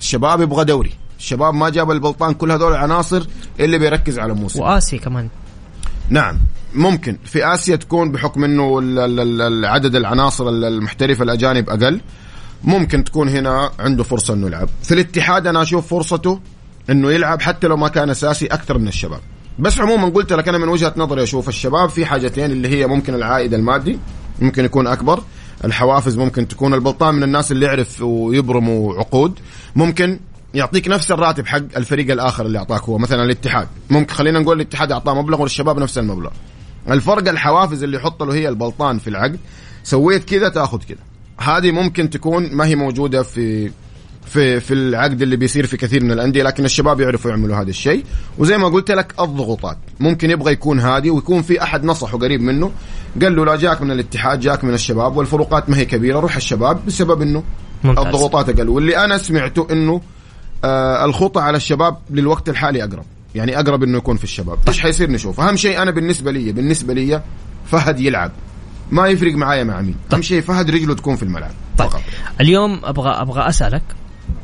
الشباب يبغى دوري. الشباب ما جاب البلطان كل هذول العناصر اللي بيركز على موسم. وآسيا كمان. نعم ممكن. في آسيا تكون بحكم إنه عدد العناصر المحترفة الأجانب أقل. ممكن تكون هنا عنده فرصة إنه يلعب. في الاتحاد أنا أشوف فرصته إنه يلعب حتى لو ما كان أساسي أكثر من الشباب. بس عموما قلت لك أنا من وجهة نظري أشوف الشباب في حاجتين اللي هي ممكن العائد المادي ممكن يكون أكبر الحوافز ممكن تكون البلطان من الناس اللي يعرف ويبرموا عقود ممكن يعطيك نفس الراتب حق الفريق الآخر اللي أعطاك هو مثلا الاتحاد. ممكن خلينا نقول الاتحاد أعطاه مبلغ والشباب نفس المبلغ. الفرق الحوافز اللي يحط له هي البلطان في العقد سويت كذا تأخذ كذا. هذه ممكن تكون ما هي موجودة في في في العقد اللي بيصير في كثير من الأندية لكن الشباب يعرفوا يعملوا هذا الشيء. وزي ما قلت لك الضغوطات. ممكن يبغى يكون هادي ويكون في أحد نصحه قريب منه. قال له لا جاك من الاتحاد جاك من الشباب والفروقات ما هي كبيرة روح الشباب بسبب إنه ممتاز. الضغوطات أقل. واللي أنا سمعته إنه آه الخطة على الشباب للوقت الحالي أقرب. يعني أقرب إنه يكون في الشباب. إيش حيصير نشوف. أهم شيء أنا بالنسبة لي بالنسبة لي فهد يلعب. ما يفرق معايا مع مين. أهم شيء فهد رجله تكون في الملعب. طيب. فقط. اليوم أبغى أبغى أسألك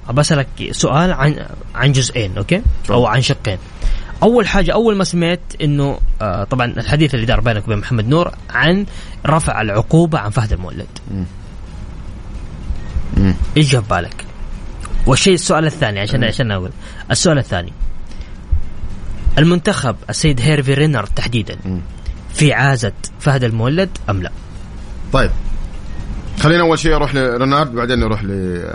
أبغى أسألك سؤال عن عن جزئين أوكي؟ أو عن شقين. أول حاجة أول ما سمعت إنه آه طبعا الحديث اللي دار بينك وبين محمد نور عن رفع العقوبة عن فهد المولد. إيش جاب بالك؟ والشيء السؤال الثاني عشان عشان أقول. السؤال الثاني. المنتخب السيد هيرفي رينارد تحديدا. في عازة فهد المولد أم لا؟ طيب. خلينا أول شيء أروح لرونالد بعدين نروح ل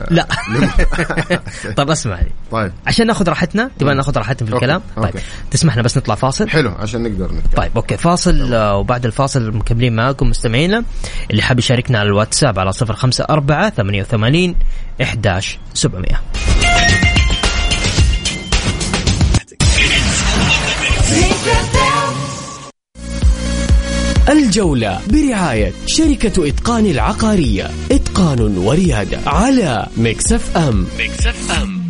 لا. طيب اسمعني طيب. عشان ناخذ راحتنا تبغى ناخذ راحتنا في الكلام؟ طيب أوكي. تسمحنا بس نطلع فاصل؟ حلو عشان نقدر نتكلم. طيب أوكي. فاصل آه، وبعد الفاصل مكملين معاكم مستمعينا. اللي حاب يشاركنا على الواتساب على 054 88 11700 الجولة برعاية شركة إتقان العقارية. إتقان وريادة على Mix FM. Mix FM.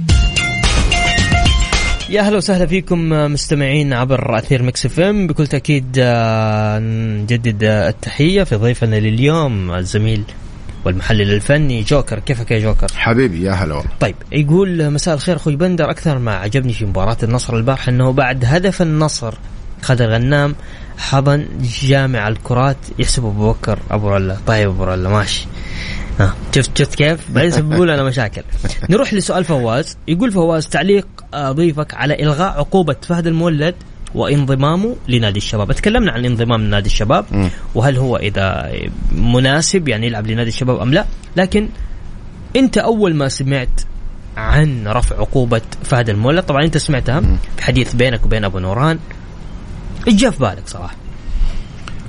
يا أهلا وسهلا فيكم مستمعين عبر أثير Mix FM. بكل تأكيد آه، نجدد التحية في ضيفنا لليوم الزميل والمحلل الفني جوكر. كيفك يا جوكر؟ حبيبي يا هلا والله. طيب يقول مساء الخير أخوي بندر. أكثر ما عجبني في مباراة النصر البارحة إنه بعد هدف النصر خالد الغنام حضن جامع الكرات يحسب أبو بكر أبو رلا طيب أبو رلا ماشي. ها شفت شفت كيف؟ بعدين يسببوا لنا مشاكل. نروح لسؤال فواز، يقول فواز تعليق ضيفك على إلغاء عقوبة فهد المولد وانضمامه لنادي الشباب، تكلمنا عن انضمام لنادي الشباب وهل هو إذا مناسب يعني يلعب لنادي الشباب أم لا، لكن أنت أول ما سمعت عن رفع عقوبة فهد المولد طبعا أنت سمعتها في حديث بينك وبين أبو نوران. إيش جاء في بالك صراحة؟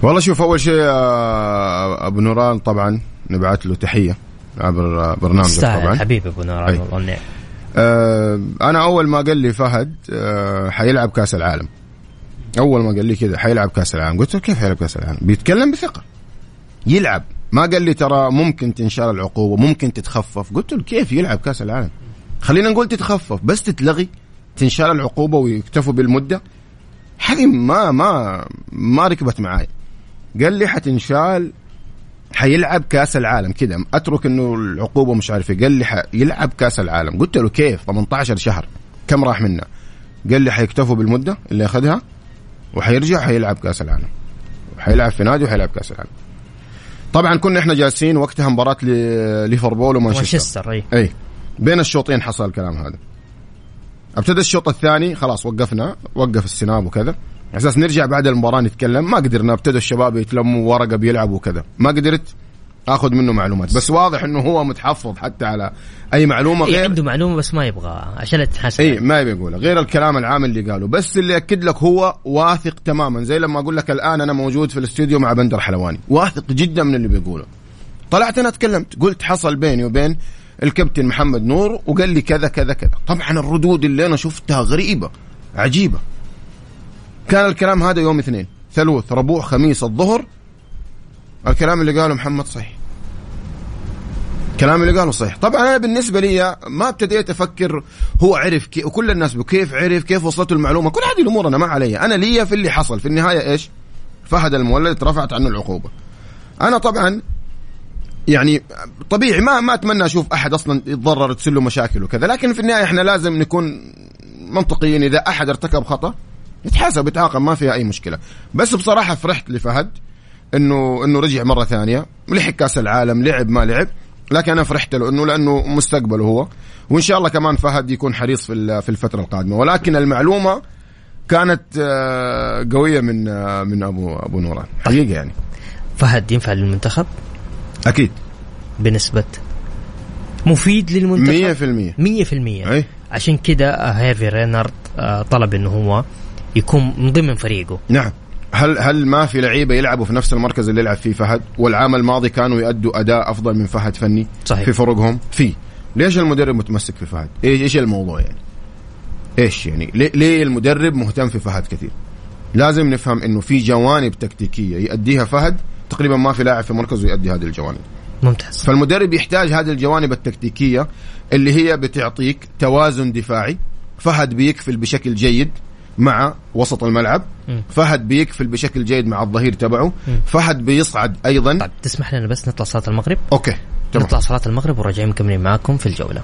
والله شوف أول شيء آه، أبو نوران طبعا نبعث له تحية عبر برنامج طبعا. حبيبي أبو نوران والله آه أنا أول ما قال لي فهد آه حيلعب كأس العالم. أول ما قال لي كذا حيلعب كأس العالم. قلت له كيف حيلعب كأس العالم؟ بيتكلم بثقة. يلعب. ما قال لي ترى ممكن تنشال العقوبة ممكن تتخفف. قلت له كيف يلعب كأس العالم؟ خلينا نقول تتخفف بس تتلغي تنشال العقوبة ويكتفوا بالمدة. هذه ما ما ما ركبت معاي. قال لي حتنشال حيلعب كأس العالم كذا أترك إنه العقوبة مش عارف قال لي حيلعب كأس العالم. قلت له كيف؟ 18 شهر. كم راح منا؟ قال لي حيكتفوا بالمدة اللي أخذها وحيرجع حيلعب كأس العالم. حيلعب في نادي وحيلعب كأس العالم. طبعا كنا إحنا جالسين وقتها مباراة ليفربول ومانشستر. أي. أي. بين الشوطين حصل الكلام هذا. ابتدى الشوط الثاني خلاص وقفنا وقف السناب وكذا. أساس نرجع بعد المباراة نتكلم. ما قدرنا ابتدوا الشباب يتلموا ورقة بيلعبوا وكذا. ما قدرت آخذ منه معلومات. بس واضح إنه هو متحفظ حتى على أي معلومة إيه غير عنده معلومة بس ما يبغى عشان تتحاسب. اي ما يبي يقولها غير الكلام العام اللي قاله. بس اللي أكد لك هو واثق تماما. زي لما أقول لك الآن أنا موجود في الاستوديو مع بندر حلواني. واثق جدا من اللي بيقوله. طلعت أنا تكلمت قلت حصل بيني وبين الكابتن محمد نور وقال لي كذا كذا كذا. طبعا الردود اللي أنا شفتها غريبة عجيبة. كان الكلام هذا يوم اثنين ثلوث ربوع خميس الظهر. الكلام اللي قاله محمد صحيح. الكلام اللي قاله صحيح. طبعا أنا بالنسبة لي ما ابتديت أفكر هو عرف كيف وكل الناس كيف عرف كيف وصلته المعلومة. كل هذه الأمور أنا ما علي أنا لي في اللي حصل. في النهاية إيش؟ فهد المولد اترفعت عنه العقوبة. أنا طبعا يعني طبيعي ما ما أتمنى أشوف أحد أصلا يتضرر تصير له مشاكل وكذا لكن في النهاية إحنا لازم نكون منطقيين إذا أحد ارتكب خطأ يتحاسب يتعاقب ما فيها أي مشكلة. بس بصراحة فرحت لفهد انه إنه رجع مرة ثانية لحق كأس العالم لعب ما لعب لكن أنا فرحت له إنه لأنه مستقبله هو. وإن شاء الله كمان فهد يكون حريص في في الفترة القادمة. ولكن المعلومة كانت آه، قوية من آه، من ابو أبو نوران. حقيقة يعني. فهد ينفع للمنتخب؟ أكيد. بنسبة مفيد للمنتخب؟ 100% 100% أي. عشان كده هيفي رينارد آه، طلب انه هو يكون من ضمن فريقه. نعم. هل هل ما في لعيبة يلعبوا في نفس المركز اللي يلعب فيه فهد؟ والعام الماضي كانوا يؤدوا أداء أفضل من فهد فني صحيح. في فرقهم؟ في. ليش المدرب متمسك في فهد؟ إيش إيش الموضوع يعني؟ إيش يعني؟ ليه, ليه المدرب مهتم في فهد كثير؟ لازم نفهم إنه في جوانب تكتيكية يؤديها فهد تقريبا ما في لاعب في مركزه يؤدي هذه الجوانب. ممتاز. فالمدرب يحتاج هذه الجوانب التكتيكية اللي هي بتعطيك توازن دفاعي فهد بيكفل بشكل جيد مع وسط الملعب فهد بيكفل بشكل جيد مع الظهير تبعه فهد بيصعد أيضا. طيب تسمح لنا بس نطلع صلاة المغرب؟ أوكي تمام. نطلع صلاة المغرب وراجعين مكملين معاكم في الجولة.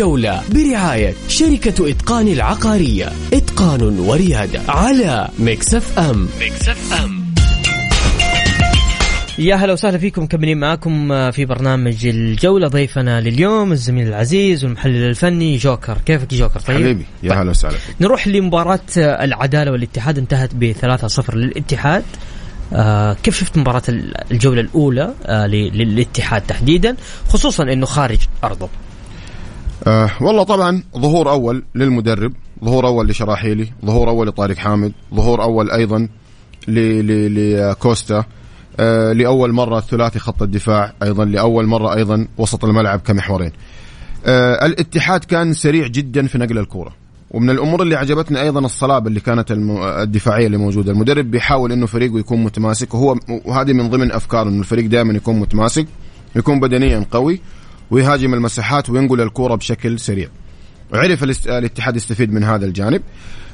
الجولة برعاية شركة إتقان العقارية. إتقان وريادة على مكسف أم مكسف أم يا هلا وسهلا فيكم مكملين معاكم في برنامج الجولة. ضيفنا لليوم الزميل العزيز والمحلل الفني جوكر. كيفك جوكر؟ طيب؟ حبيبي يا هلا وسهلا فيك. نروح لمباراة العدالة والاتحاد. انتهت ب 3-0 للاتحاد. آه كيف شفت مباراة الجولة الأولى؟ آه ل- للاتحاد تحديدا خصوصا أنه خارج أرضه. آه والله طبعا ظهور أول للمدرب ظهور أول لشراحيلي ظهور أول لطارق حامد ظهور أول أيضا لكوستا آه لأول مرة ثلاثي خط الدفاع أيضا لأول مرة أيضا وسط الملعب كمحورين. آه الاتحاد كان سريع جدا في نقل الكوره ومن الأمور اللي عجبتني أيضا الصلابة اللي كانت الدفاعية اللي موجودة. المدرب بيحاول إنه فريقه يكون متماسك وهو وهذه من ضمن أفكاره إنه الفريق دائما يكون متماسك يكون بدنيا قوي ويهاجم المساحات وينقل الكورة بشكل سريع. عرف الاتحاد يستفيد من هذا الجانب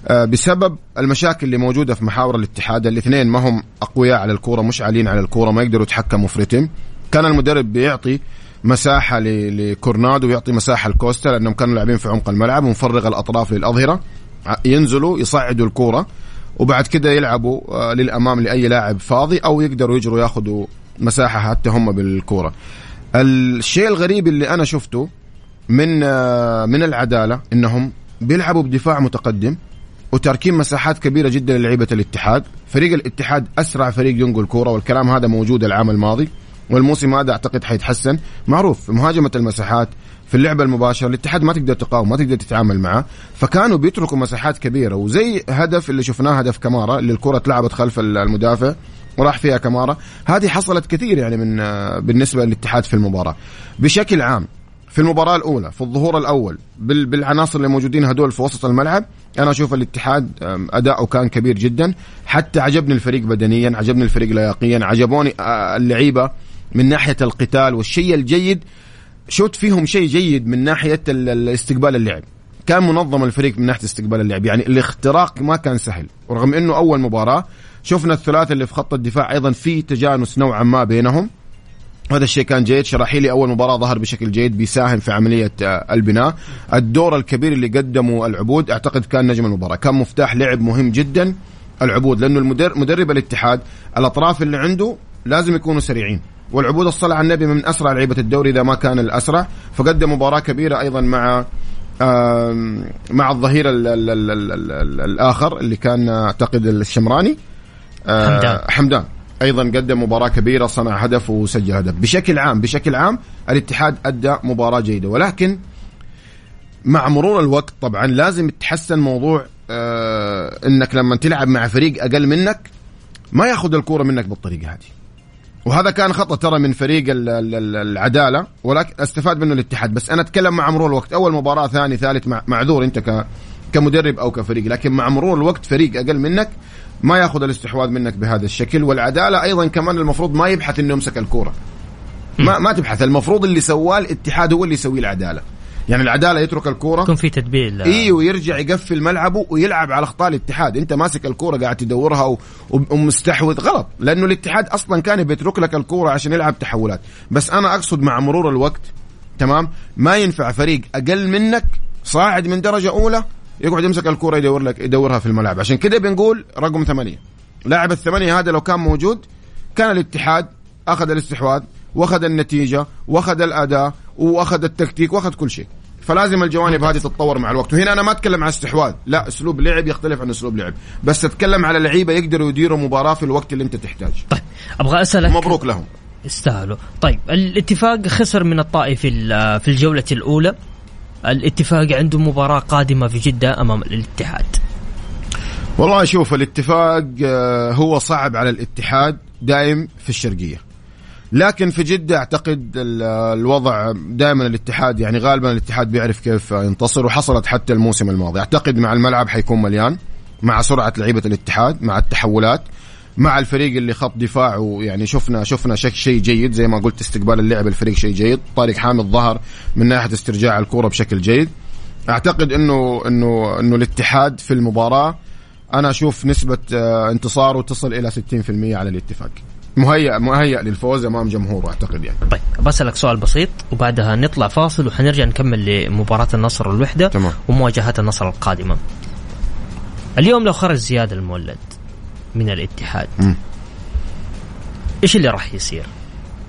آه، بسبب المشاكل اللي موجودة في محاور الاتحاد. الاثنين ما هم أقوياء على الكورة مش عاليين على الكورة ما يقدروا يتحكموا في رتم. كان المدرب بيعطي مساحة لكورنادو ويعطي مساحة لكوستا لأنهم كانوا لاعبين في عمق الملعب ومفرغ الأطراف للأظهرة. ينزلوا يصعدوا الكورة وبعد كده يلعبوا آه، للأمام لأي لاعب فاضي أو يقدروا يجروا ياخذوا مساحة حتى هم بالكورة. الشيء الغريب اللي أنا شفته من آه، من العدالة إنهم بيلعبوا بدفاع متقدم وتاركين مساحات كبيرة جدا للعيبة الاتحاد، فريق الاتحاد أسرع فريق ينقل كورة والكلام هذا موجود العام الماضي والموسم هذا أعتقد حيتحسن، معروف في مهاجمة المساحات في اللعبة المباشرة الاتحاد ما تقدر تقاوم ما تقدر تتعامل معاه فكانوا بيتركوا مساحات كبيرة وزي هدف اللي شفناه هدف كمارا اللي الكرة اتلعبت خلف المدافع. وراح فيها كمارا. هذه حصلت كثير يعني من آه، بالنسبة للاتحاد في المباراة. بشكل عام في المباراة الأولى في الظهور الأول بال- بالعناصر اللي موجودين هدول في وسط الملعب أنا أشوف الاتحاد أداؤه كان كبير جدا. حتى عجبني الفريق بدنيا عجبني الفريق لياقيا عجبوني آه، اللعيبة من ناحية القتال والشيء الجيد. شفت فيهم شيء جيد من ناحية ال- ال- استقبال اللعب. كان منظم الفريق من ناحية استقبال اللعب. يعني الاختراق ما كان سهل ورغم أنه أول مباراة شفنا الثلاثة اللي في خط الدفاع أيضا في تجانس نوعا ما بينهم. هذا الشيء كان جيد شراحيلي أول مباراة ظهر بشكل جيد بيساهم في عملية آه، البناء. الدور الكبير اللي قدمه العبود أعتقد كان نجم المباراة. كان مفتاح لعب مهم جدا العبود لأنه مدرب الاتحاد الأطراف اللي عنده لازم يكونوا سريعين. والعبود الصلاة على النبي من أسرع لعيبة الدوري إذا ما كان الأسرع. فقدم مباراة كبيرة أيضا مع مع الظهير ال ال ال ال ال ال الآخر اللي كان أعتقد الشمراني. آه، حمدان. حمدان. أيضا قدم مباراة كبيرة صنع هدف وسجل هدف. بشكل عام بشكل عام الاتحاد أدى مباراة جيدة. ولكن مع مرور الوقت طبعا لازم يتحسن موضوع آه إنك لما تلعب مع فريق أقل منك ما ياخذ الكورة منك بالطريقة هذه. وهذا كان خطأ ترى من فريق ال- ال- ال- العدالة ولكن أستفاد منه الاتحاد. بس أنا أتكلم مع مرور الوقت. أول مباراة ثاني ثالث مع معذور أنت كمدرب أو كفريق. لكن مع مرور الوقت فريق أقل منك ما ياخذ الاستحواذ منك بهذا الشكل والعدالة أيضا كمان المفروض ما يبحث إنه يمسك الكورة. ما ما تبحث. المفروض اللي سواه الاتحاد هو اللي يسويه العدالة. يعني العدالة يترك الكورة. يكون في تدبير اي ويرجع يقفل ملعبه ويلعب على أخطاء الاتحاد. أنت ماسك الكورة قاعد تدورها ومستحوذ. غلط. لأنه الاتحاد أصلا كان بيترك لك الكورة عشان يلعب تحولات. بس أنا أقصد مع مرور الوقت تمام ما ينفع فريق أقل منك صاعد من درجة أولى يقعد يمسك الكورة يدور لك يدورها في الملعب. عشان كده بنقول رقم ثمانية. لاعب الثمانية هذا لو كان موجود كان الاتحاد أخذ الاستحواذ وأخذ النتيجة وأخذ الأداء وأخذ التكتيك وأخذ كل شيء. فلازم الجوانب هذه تتطور مع الوقت. وهنا أنا ما أتكلم عن استحواذ لا أسلوب لعب يختلف عن أسلوب لعب. بس أتكلم على لعيبة يقدروا يديروا مباراة في الوقت اللي أنت تحتاج طيب أبغى اسالك مبروك لهم. يستاهلوا. طيب الاتفاق خسر من الطائف في ال- في الجولة الأولى. الاتفاق عنده مباراة قادمة في جدة أمام الاتحاد. والله شوف الاتفاق آه، هو صعب على الاتحاد دائم في الشرقية. لكن في جدة أعتقد ال- الوضع دائما الاتحاد يعني غالبا الاتحاد بيعرف كيف ينتصر وحصلت حتى الموسم الماضي. أعتقد مع الملعب حيكون مليان مع سرعة لعيبة الاتحاد مع التحولات. مع الفريق اللي خط دفاعه يعني شفنا شفنا شك شيء جيد زي ما قلت استقبال اللعب الفريق شيء جيد. طارق حامد ظهر من ناحية استرجاع الكره بشكل جيد. أعتقد انه انه إنه الاتحاد في المباراة أنا أشوف نسبة آه، انتصاره تصل إلى 60% على الاتفاق. مهيأ مهيأ للفوز أمام جمهوره أعتقد يعني. طيب بسألك سؤال بسيط وبعدها نطلع فاصل وحنرجع نكمل لمباراة النصر والوحدة تمام. ومواجهات النصر القادمة. اليوم لو خرج زياد المولد من الاتحاد. إيش اللي راح يصير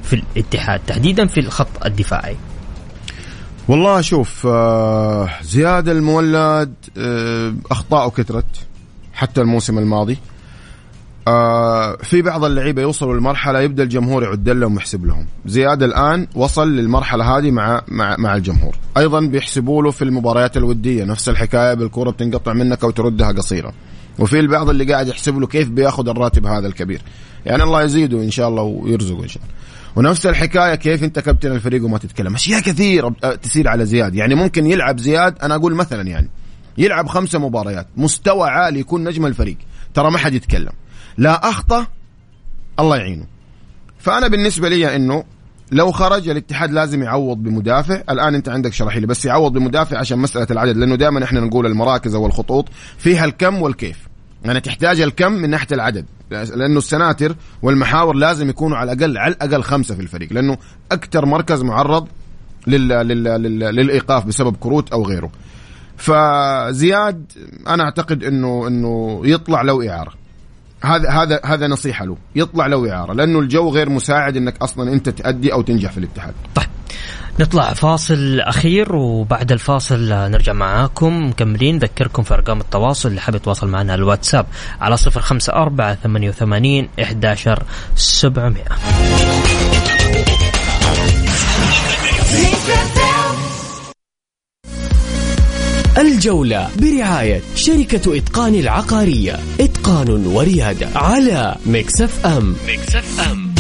في الاتحاد؟ تحديدا في الخط الدفاعي. والله شوف آه، زياد المولد آه، أخطاؤه كثرت حتى الموسم الماضي. آه، في بعض اللعيبة يوصلوا لمرحله يبدأ الجمهور يعد لهم ويحسب لهم. زياد الآن وصل للمرحلة هذه مع مع مع الجمهور. أيضا بيحسبوا له في المباريات الودية نفس الحكاية بالكرة بتنقطع منك أو تردها قصيره وفي البعض اللي قاعد يحسب له كيف بياخذ الراتب هذا الكبير. يعني الله يزيده إن شاء الله ويرزقه إن شاء الله. ونفس الحكاية كيف أنت كابتن الفريق وما تتكلم. أشياء كثيرة تسير على زياد. يعني ممكن يلعب زياد أنا أقول مثلا يعني يلعب خمسة مباريات مستوى عالي يكون نجم الفريق. ترى ما حد يتكلم. لا أخطأ الله يعينه. فأنا بالنسبة لي إنه لو خرج الاتحاد لازم يعوض بمدافع. الآن أنت عندك شرحي لي بس يعوض بمدافع عشان مسألة العدد لأنه دائما إحنا نقول المراكز أو الخطوط فيها الكم والكيف. يعني تحتاج الكم من ناحية العدد لأنه السناتر والمحاور لازم يكونوا على الأقل على الأقل خمسة في الفريق لأنه أكثر مركز معرض لل... لل... لل... للإيقاف بسبب كروت أو غيره. فزياد أنا أعتقد إنه إنه يطلع لو إعارة. هذا هذا هذا نصيحة له. يطلع له اعاره لأنه الجو غير مساعد إنك أصلا أنت تأدي أو تنجح في الاتحاد. طيب نطلع فاصل أخير وبعد الفاصل نرجع معاكم. مكملين نذكركم في أرقام التواصل اللي حاب يتواصل معنا على الواتساب على 054 88 11 700 الجولة برعاية شركة إتقان العقارية. إتقان وريادة على مكسف أم مكسف أم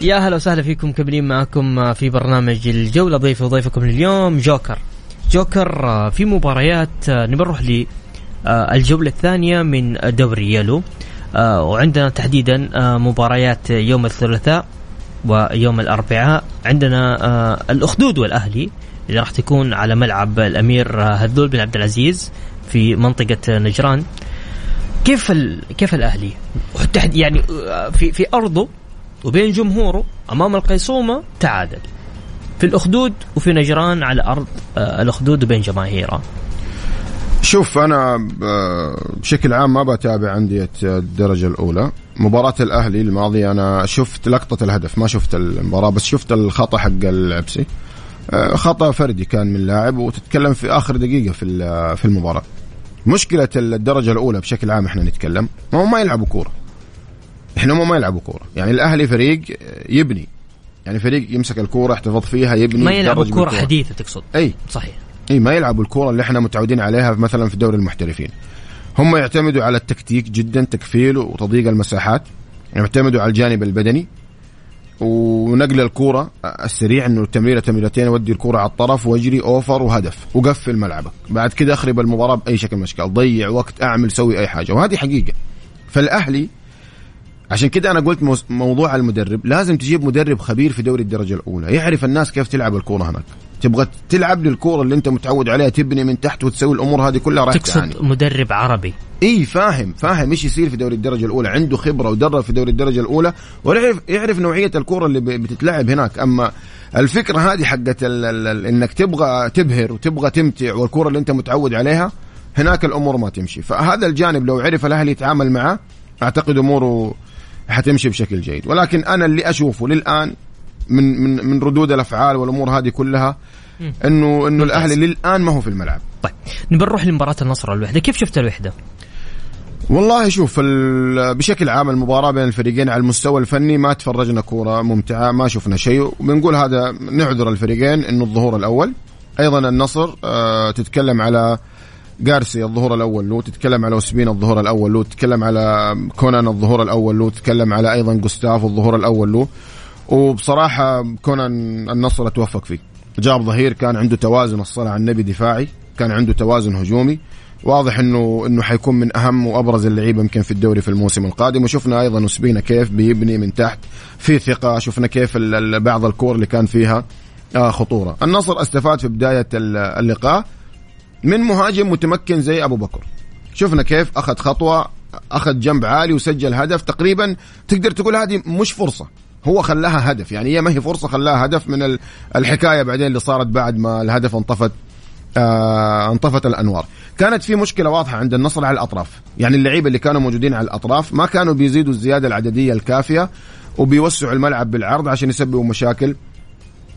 يا هلا وسهلا فيكم مكملين معكم في برنامج الجولة. ضيفي وضيفكم اليوم جوكر. جوكر آه، في مباريات آه، نبي نروح للجولة الثانية من دوري يلو. آه، وعندنا تحديدا آه، مباريات يوم الثلاثاء ويوم الأربعاء. عندنا آه، الأخدود والأهلي. اللي راح تكون على ملعب الأمير آه، هذول بن عبد العزيز في منطقة نجران. كيف ال... كيف الأهلي؟ وتحد- يعني آه، في في أرضه وبين جمهوره أمام القيصومة تعادل. في الأخدود وفي نجران على أرض آه، الأخدود وبين جماهيرها شوف أنا بشكل عام ما بتابع انديه الدرجة الأولى. مباراة الأهلي الماضية أنا شفت لقطة الهدف ما شفت المباراة بس شفت الخطأ حق العبسي. خطأ فردي كان من لاعب وتتكلم في آخر دقيقة في في المباراة. مشكلة الدرجة الأولى بشكل عام إحنا نتكلم ما هم ما يلعبوا كورة. إحنا هم ما يلعبوا كورة. يعني الأهلي فريق يبني. يعني فريق يمسك الكورة يحتفظ فيها يبني ما يلعبوا بالكورة. حديثة تقصد؟ أي. صحيح. أي ما يلعبوا الكورة اللي إحنا متعودين عليها مثلا في دوري المحترفين. هم يعتمدوا على التكتيك جدا تكفيل وتضييق المساحات. يعتمدوا على الجانب البدني. ونقل الكورة السريع إنه التمريره تمريرتين ودي الكورة على الطرف واجري أوفر وهدف وقفل ملعبك. بعد كده أخرب المباراة بأي شكل من الأشكال. ضيع وقت أعمل سوي أي حاجة. وهذه حقيقة. فالأهلي عشان كده أنا قلت موضوع المدرب. لازم تجيب مدرب خبير في دوري الدرجة الأولى. يعرف الناس كيف تلعب الكورة هناك. تبغى تلعب للكورة اللي انت متعود عليها تبني من تحت وتسوي الأمور هذه كلها راح تعاني تقصد مدرب عربي. إي فاهم فاهم إيش يصير في دوري الدرجة الأولى. عنده خبرة ودرب في دوري الدرجة الأولى ويعرف يعرف نوعية الكره اللي بتتلعب هناك. أما الفكرة هذه حقت ال- ال- ال- إنك تبغى تبهر وتبغى تمتع والكره اللي انت متعود عليها هناك الأمور ما تمشي. فهذا الجانب لو عرف الأهلي يتعامل معه أعتقد أموره حتمشي بشكل جيد. ولكن أنا اللي أشوفه للآن من من من ردود الأفعال والأمور هذه كلها إنه إنه الأهلي للآن ما هو في الملعب. طيب نبي نروح لمباراة النصر والوحده كيف شفت الوحدة؟ والله شوف بشكل عام المباراة بين الفريقين على المستوى الفني ما تفرجنا كورة ممتعة ما شفنا شيء. وبنقول هذا نعذر الفريقين إنه الظهور الأول. أيضا النصر آه تتكلم على جارسيا الظهور الأول له تتكلم على أوسبين الظهور الأول له تتكلم على كونان الظهور الأول له تتكلم على أيضا جوستاف الظهور الأول. له وبصراحة كونان النصر اتوفق فيه. جاب ظهير كان عنده توازن الصلاة على النبي دفاعي كان عنده توازن هجومي. واضح انه إنه حيكون من أهم وأبرز اللعيبة يمكن في الدوري في الموسم القادم. وشفنا أيضا وسبينا كيف بيبني من تحت. في ثقة شفنا كيف بعض الكور اللي كان فيها آه خطورة. النصر استفاد في بداية ال- اللقاء من مهاجم متمكن زي أبو بكر. شفنا كيف أخذ خطوة أخذ جنب عالي وسجل هدف تقريبا تقدر تقول هذه مش فرصة. هو خلاها هدف. يعني هي ما هي فرصة خلاها هدف من ال- الحكاية بعدين اللي صارت بعد ما الهدف انطفت آه انطفت الأنوار. كانت في مشكلة واضحة عند النصر على الأطراف. يعني اللعيبة اللي كانوا موجودين على الأطراف ما كانوا بيزيدوا الزيادة العددية الكافية وبيوسعوا الملعب بالعرض عشان يسببوا مشاكل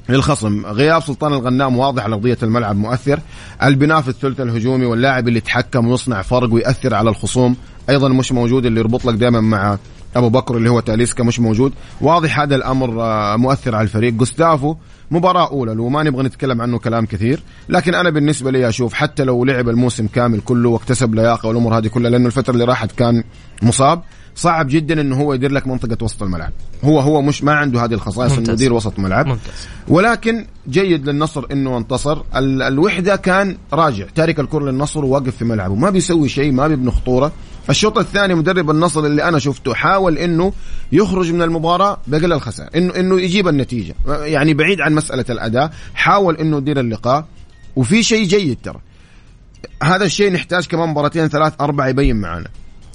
للخصم. غياب سلطان الغنام واضح على ارضيه الملعب مؤثر. البناء في الثلث الهجومي واللاعب اللي يتحكم ويصنع فرق ويأثر على الخصوم أيضا مش موجود اللي يربط لك دائما مع أبو بكر اللي هو تاليسكا مش موجود. واضح هذا الأمر آه، مؤثر على الفريق. جوستافو مباراة أولى لو ما نبغى نتكلم عنه كلام كثير. لكن أنا بالنسبة لي أشوف حتى لو لعب الموسم كامل كله واكتسب لياقة والأمور هذه كلها لأنه الفترة اللي راحت كان مصاب صعب جدا إنه هو يدير لك منطقة وسط الملعب. هو هو مش ما عنده هذه الخصائص إنه. يدير وسط ملعب ممتاز. ولكن جيد للنصر إنه انتصر. ال- الوحدة كان راجع. تارك الكرة للنصر وواقف في ملعبه. ما بيسوي شيء ما بيبني خطورة. الشوط الثاني مدرب النصر اللي أنا شفته حاول إنه يخرج من المباراة باقل الخسائر انه إنه يجيب النتيجة يعني بعيد عن مسألة الأداء حاول إنه يدير اللقاء وفي شيء جيد ترى. هذا الشيء نحتاج كمان مباراتين ثلاث أربع يبين معانا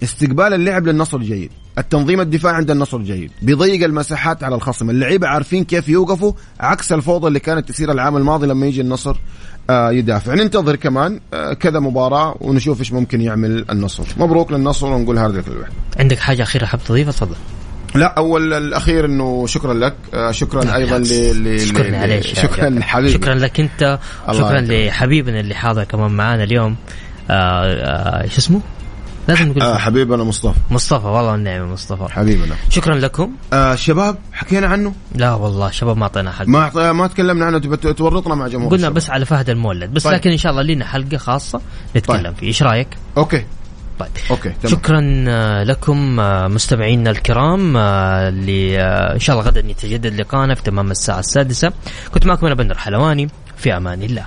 استقبال اللعب للنصر جيد التنظيم الدفاع عند النصر جيد بيضيق المساحات على الخصم اللعيبة عارفين كيف يوقفوا عكس الفوضى اللي كانت تصير العام الماضي لما يجي النصر. يدافع. ننتظر كمان آه كذا مباراة ونشوف إيش ممكن يعمل النصر. مبروك للنصر ونقول هارد لك الوحده عندك حاجة أخيرة حاب تضيفها؟ تفضل. لا أول الأخير إنه شكرا لك. آه شكرا أيضا ل شكرا عليك. شكرا. لحبيبي شكرا لك أنت. شكرا. لحبيبنا اللي حاضر كمان معانا اليوم. آه آه شو اسمه؟ لازم نقول آه. حبيبنا مصطفى. مصطفى والله النعمة مصطفى. حبيبنا. شكرا لكم. آه شباب حكينا عنه؟ لا والله شباب ما أعطينا حق ما ما تكلمنا عنه تورطنا مع جمهور قلنا الشباب. بس على فهد المولد. بس طيب. لكن إن شاء الله لنا حلقة خاصة نتكلم طيب. فيه. إيش رأيك؟ أوكي. طيب. أوكي تمام. شكرا آه، لكم آه، مستمعينا الكرام آه، اللي إن شاء الله غدا يتجدد لقاءنا في تمام الساعة السادسة. كنت معكم أنا بندر حلواني. في أمان الله.